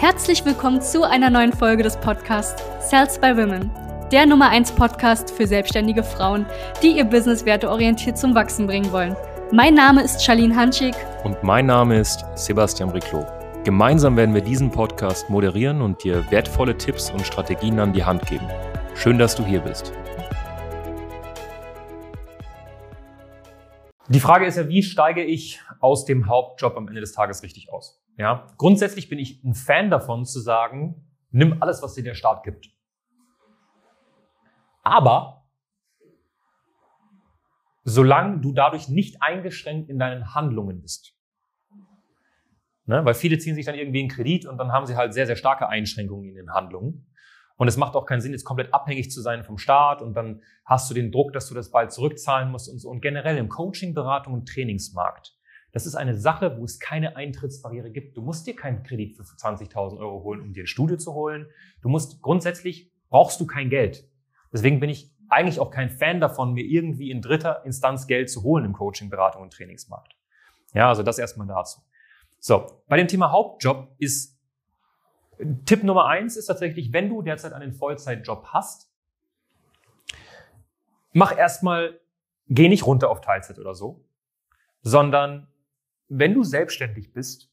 Herzlich willkommen zu einer neuen Folge des Podcasts Sales by Women, der Nummer 1 Podcast für selbstständige Frauen, die ihr Business werteorientiert zum Wachsen bringen wollen. Mein Name ist Charlene Hanschig. Und mein Name ist Sebastian Riclo. Gemeinsam werden wir diesen Podcast moderieren und dir wertvolle Tipps und Strategien an die Hand geben. Schön, dass du hier bist. Die Frage ist ja, wie steige ich aus dem Hauptjob am Ende des Tages richtig aus? Ja, grundsätzlich bin ich ein Fan davon zu sagen, nimm alles, was dir der Staat gibt. Aber solange du dadurch nicht eingeschränkt in deinen Handlungen bist. Ne? Weil viele ziehen sich dann irgendwie einen Kredit und dann haben sie halt sehr, sehr starke Einschränkungen in den Handlungen. Und es macht auch keinen Sinn, jetzt komplett abhängig zu sein vom Staat und dann hast du den Druck, dass du das bald zurückzahlen musst und so. Und generell im Coaching, Beratung und Trainingsmarkt. Das ist eine Sache, wo es keine Eintrittsbarriere gibt. Du musst dir keinen Kredit für 20.000 Euro holen, um dir ein Studio zu holen. Du musst grundsätzlich brauchst du kein Geld. Deswegen bin ich eigentlich auch kein Fan davon, mir irgendwie in dritter Instanz Geld zu holen im Coaching, Beratung und Trainingsmarkt. Ja, also das erstmal dazu. So, bei dem Thema Hauptjob ist Tipp Nummer eins ist tatsächlich, wenn du derzeit einen Vollzeitjob hast, mach erstmal, geh nicht runter auf Teilzeit oder so, sondern wenn du selbstständig bist,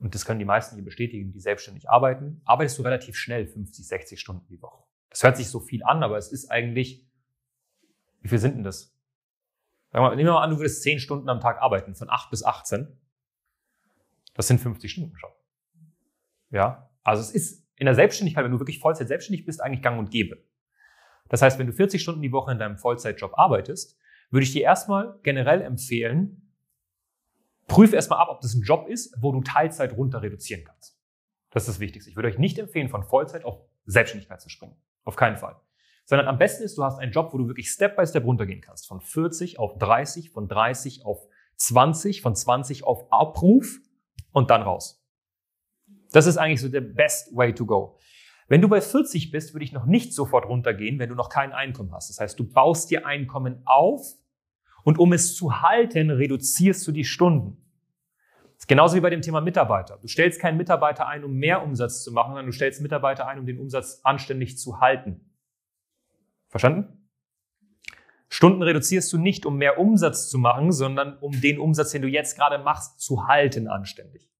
und das können die meisten hier bestätigen, die selbstständig arbeiten, arbeitest du relativ schnell 50, 60 Stunden die Woche. Das hört sich so viel an, aber es ist eigentlich, wie viel sind denn das? Nehmen wir mal an, du würdest 10 Stunden am Tag arbeiten, von 8 bis 18. Das sind 50 Stunden schon. Ja, also es ist in der Selbstständigkeit, wenn du wirklich Vollzeit selbstständig bist, eigentlich gang und gäbe. Das heißt, wenn du 40 Stunden die Woche in deinem Vollzeitjob arbeitest, würde ich dir erstmal generell empfehlen, prüf erstmal ab, ob das ein Job ist, wo du Teilzeit runter reduzieren kannst. Das ist das Wichtigste. Ich würde euch nicht empfehlen, von Vollzeit auf Selbstständigkeit zu springen. Auf keinen Fall. Sondern am besten ist, du hast einen Job, wo du wirklich Step by Step runtergehen kannst. Von 40 auf 30, von 30 auf 20, von 20 auf Abruf und dann raus. Das ist eigentlich so der best way to go. Wenn du bei 40 bist, würde ich noch nicht sofort runtergehen, wenn du noch kein Einkommen hast. Das heißt, du baust dir Einkommen auf und um es zu halten, reduzierst du die Stunden. Das ist genauso wie bei dem Thema Mitarbeiter. Du stellst keinen Mitarbeiter ein, um mehr Umsatz zu machen, sondern du stellst Mitarbeiter ein, um den Umsatz anständig zu halten. Verstanden? Stunden reduzierst du nicht, um mehr Umsatz zu machen, sondern um den Umsatz, den du jetzt gerade machst, zu halten anständig.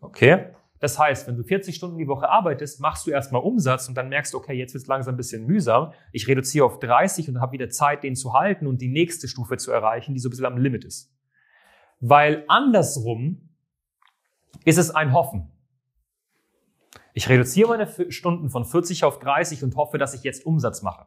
Okay? Das heißt, wenn du 40 Stunden die Woche arbeitest, machst du erstmal Umsatz und dann merkst du, okay, jetzt wird es langsam ein bisschen mühsam. Ich reduziere auf 30 und habe wieder Zeit, den zu halten und die nächste Stufe zu erreichen, die so ein bisschen am Limit ist. Weil andersrum ist es ein Hoffen. Ich reduziere meine Stunden von 40 auf 30 und hoffe, dass ich jetzt Umsatz mache.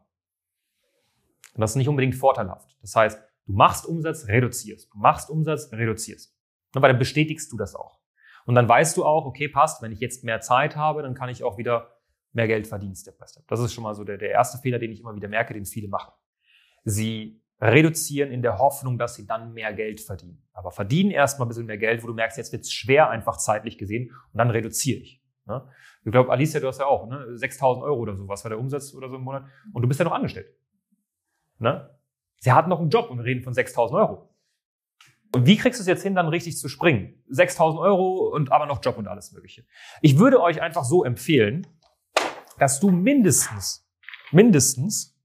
Und das ist nicht unbedingt vorteilhaft. Das heißt, du machst Umsatz, reduzierst. Du machst Umsatz, reduzierst. Weil dann bestätigst du das auch. Und dann weißt du auch, okay, passt, wenn ich jetzt mehr Zeit habe, dann kann ich auch wieder mehr Geld verdienen, Step by Step. Das ist schon mal so der, der erste Fehler, den ich immer wieder merke, den viele machen. Sie reduzieren in der Hoffnung, dass sie dann mehr Geld verdienen. Aber verdienen erstmal ein bisschen mehr Geld, wo du merkst, jetzt wird es schwer, einfach zeitlich gesehen, und dann reduziere ich. Ne? Ich glaube, Alicia, du hast ja auch ne? 6.000 Euro oder so, was war der Umsatz oder so im Monat, und du bist ja noch angestellt. Ne? Sie hat noch einen Job und wir reden von 6.000 Euro. Und wie kriegst du es jetzt hin, dann richtig zu springen? 6000 Euro und aber noch Job und alles Mögliche. Ich würde euch einfach so empfehlen, dass du mindestens, mindestens,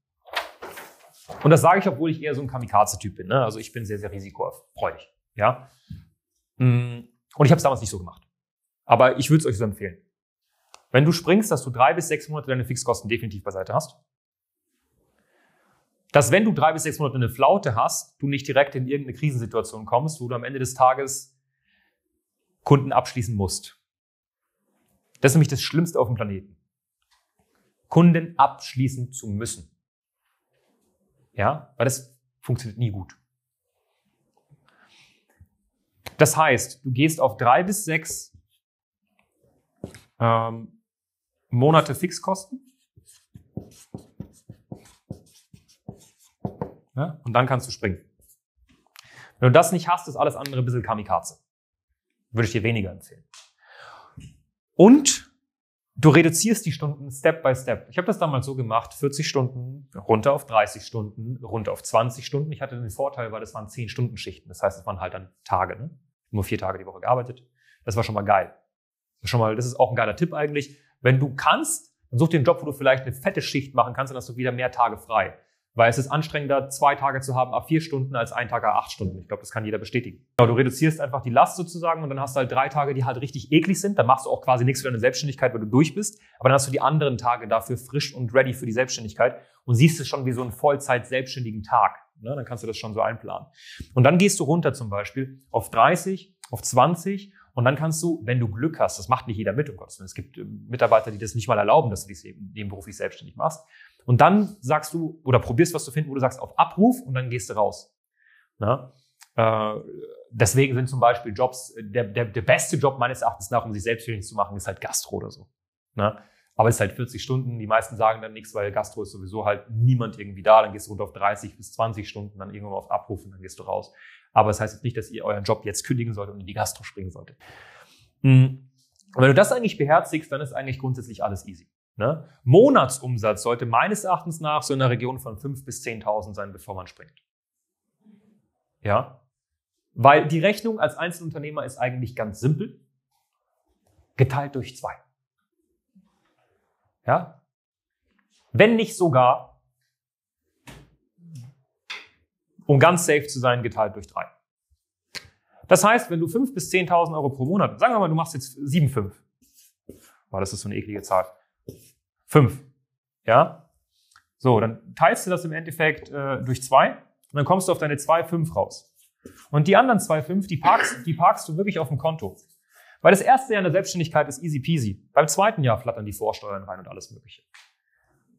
und das sage ich, obwohl ich eher so ein Kamikaze-Typ bin, ne? also ich bin sehr, sehr risikofreudig, ja. Mm, und ich habe es damals nicht so gemacht. Aber ich würde es euch so empfehlen. Wenn du springst, dass du drei bis sechs Monate deine Fixkosten definitiv beiseite hast dass wenn du drei bis sechs Monate eine Flaute hast, du nicht direkt in irgendeine Krisensituation kommst, wo du am Ende des Tages Kunden abschließen musst. Das ist nämlich das Schlimmste auf dem Planeten. Kunden abschließen zu müssen. Ja, weil das funktioniert nie gut. Das heißt, du gehst auf drei bis sechs ähm, Monate Fixkosten Ja? Und dann kannst du springen. Wenn du das nicht hast, ist alles andere ein bisschen Kamikaze. Würde ich dir weniger empfehlen. Und du reduzierst die Stunden Step by Step. Ich habe das damals so gemacht, 40 Stunden, runter auf 30 Stunden, runter auf 20 Stunden. Ich hatte den Vorteil, weil das waren 10 Stunden Schichten. Das heißt, es waren halt dann Tage. Ne? Nur vier Tage die Woche gearbeitet. Das war schon mal geil. Schon mal, das ist auch ein geiler Tipp eigentlich. Wenn du kannst, dann such dir einen Job, wo du vielleicht eine fette Schicht machen kannst, dann hast du wieder mehr Tage frei. Weil es ist anstrengender, zwei Tage zu haben, ab vier Stunden, als ein Tag, acht Stunden. Ich glaube, das kann jeder bestätigen. du reduzierst einfach die Last sozusagen und dann hast du halt drei Tage, die halt richtig eklig sind. Dann machst du auch quasi nichts für deine Selbstständigkeit, weil du durch bist. Aber dann hast du die anderen Tage dafür frisch und ready für die Selbstständigkeit und siehst es schon wie so einen Vollzeit-selbstständigen Tag. Ne? Dann kannst du das schon so einplanen. Und dann gehst du runter zum Beispiel auf 30, auf 20 und dann kannst du, wenn du Glück hast, das macht nicht jeder mit, um Gottes Willen. Es gibt äh, Mitarbeiter, die das nicht mal erlauben, dass du dich nebenberuflich selbstständig machst. Und dann sagst du oder probierst was zu finden, wo du sagst auf Abruf und dann gehst du raus. Na? Äh, deswegen sind zum Beispiel Jobs, der, der, der beste Job meines Erachtens nach, um sich selbstständig zu machen, ist halt Gastro oder so. Na? Aber es ist halt 40 Stunden. Die meisten sagen dann nichts, weil Gastro ist sowieso halt niemand irgendwie da. Dann gehst du runter auf 30 bis 20 Stunden, dann irgendwann auf Abruf und dann gehst du raus. Aber es das heißt jetzt nicht, dass ihr euren Job jetzt kündigen solltet und in die Gastro springen solltet. Mhm. Und wenn du das eigentlich beherzigst, dann ist eigentlich grundsätzlich alles easy. Ne? Monatsumsatz sollte meines Erachtens nach so in der Region von 5.000 bis 10.000 sein, bevor man springt. Ja? Weil die Rechnung als Einzelunternehmer ist eigentlich ganz simpel. Geteilt durch zwei. Ja? Wenn nicht sogar, um ganz safe zu sein, geteilt durch drei. Das heißt, wenn du 5.000 bis 10.000 Euro pro Monat, sagen wir mal, du machst jetzt 7,5. Boah, das ist so eine eklige Zahl. 5. Ja? So, dann teilst du das im Endeffekt äh, durch zwei und dann kommst du auf deine 2,5 raus. Und die anderen 2,5, die parkst, die parkst du wirklich auf dem Konto. Weil das erste Jahr in der Selbstständigkeit ist easy peasy. Beim zweiten Jahr flattern die Vorsteuern rein und alles Mögliche.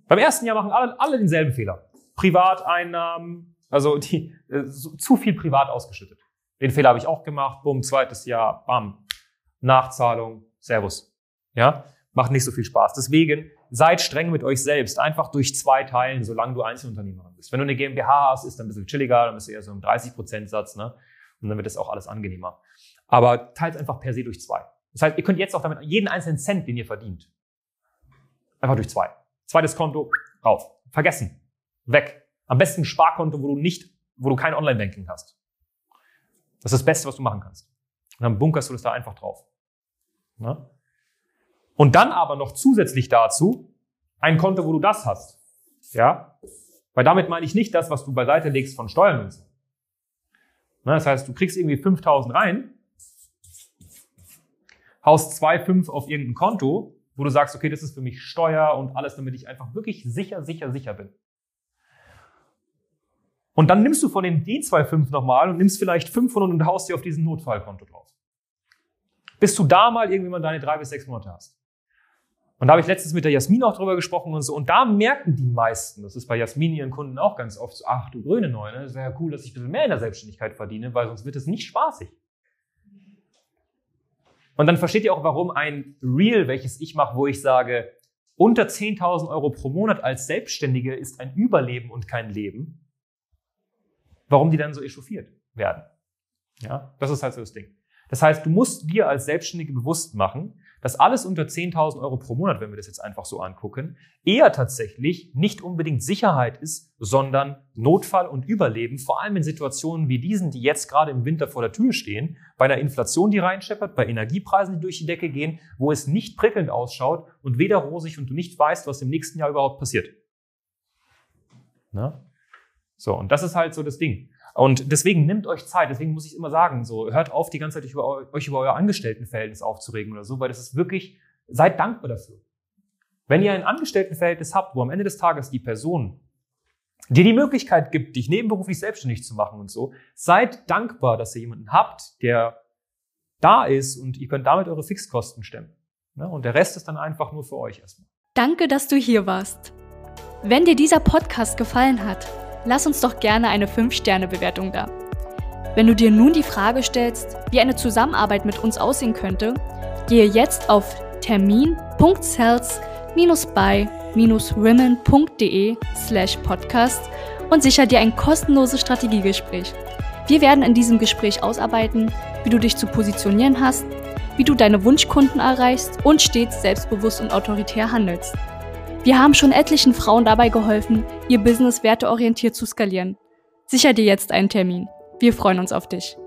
Beim ersten Jahr machen alle, alle denselben Fehler. Privateinnahmen, also die, äh, so, zu viel privat ausgeschüttet. Den Fehler habe ich auch gemacht. Bumm, zweites Jahr, bam. Nachzahlung, Servus. Ja, macht nicht so viel Spaß. Deswegen seid streng mit euch selbst. Einfach durch zwei teilen, solange du Einzelunternehmerin bist. Wenn du eine GmbH hast, ist dann ein bisschen chilliger, dann bist du eher so im 30%-Satz, ne? Und dann wird das auch alles angenehmer. Aber teilt einfach per se durch zwei. Das heißt, ihr könnt jetzt auch damit jeden einzelnen Cent, den ihr verdient, einfach durch zwei. Zweites Konto, rauf. Vergessen. Weg. Am besten ein Sparkonto, wo du nicht, wo du kein Online-Banking hast. Das ist das Beste, was du machen kannst. Und dann bunkerst du das da einfach drauf. Ne? Und dann aber noch zusätzlich dazu ein Konto, wo du das hast. Ja? Weil damit meine ich nicht das, was du beiseite legst von Steuermünzen. Ne? Das heißt, du kriegst irgendwie 5000 rein, haust 2,5 auf irgendein Konto, wo du sagst, okay, das ist für mich Steuer und alles, damit ich einfach wirklich sicher, sicher, sicher bin. Und dann nimmst du von den D25 nochmal und nimmst vielleicht 500 und haust dir auf diesen Notfallkonto drauf. Bis du da mal irgendwie mal deine drei bis sechs Monate hast. Und da habe ich letztens mit der Jasmin auch drüber gesprochen und so. Und da merken die meisten, das ist bei Jasmin ihren Kunden auch ganz oft so, ach du grüne Neune, das wäre ja cool, dass ich ein bisschen mehr in der Selbstständigkeit verdiene, weil sonst wird es nicht spaßig. Und dann versteht ihr auch, warum ein Reel, welches ich mache, wo ich sage, unter 10.000 Euro pro Monat als Selbstständige ist ein Überleben und kein Leben, warum die dann so echauffiert werden. Ja, das ist halt so das Ding. Das heißt, du musst dir als Selbstständige bewusst machen, dass alles unter 10.000 Euro pro Monat, wenn wir das jetzt einfach so angucken, eher tatsächlich nicht unbedingt Sicherheit ist, sondern Notfall und Überleben, vor allem in Situationen wie diesen, die jetzt gerade im Winter vor der Tür stehen, bei einer Inflation, die reinscheppert, bei Energiepreisen, die durch die Decke gehen, wo es nicht prickelnd ausschaut und weder rosig und du nicht weißt, was im nächsten Jahr überhaupt passiert. Na? So, und das ist halt so das Ding. Und deswegen nimmt euch Zeit, deswegen muss ich immer sagen, so hört auf, die ganze Zeit über, euch über euer Angestelltenverhältnis aufzuregen oder so, weil das ist wirklich, seid dankbar dafür. Wenn ihr ein Angestelltenverhältnis habt, wo am Ende des Tages die Person dir die Möglichkeit gibt, dich nebenberuflich selbstständig zu machen und so, seid dankbar, dass ihr jemanden habt, der da ist und ihr könnt damit eure Fixkosten stemmen. Und der Rest ist dann einfach nur für euch erstmal. Danke, dass du hier warst. Wenn dir dieser Podcast gefallen hat, lass uns doch gerne eine 5-Sterne-Bewertung da. Wenn du dir nun die Frage stellst, wie eine Zusammenarbeit mit uns aussehen könnte, gehe jetzt auf termin.cells-by-women.de slash podcast und sicher dir ein kostenloses Strategiegespräch. Wir werden in diesem Gespräch ausarbeiten, wie du dich zu positionieren hast, wie du deine Wunschkunden erreichst und stets selbstbewusst und autoritär handelst. Wir haben schon etlichen Frauen dabei geholfen, ihr Business werteorientiert zu skalieren. Sicher dir jetzt einen Termin. Wir freuen uns auf dich.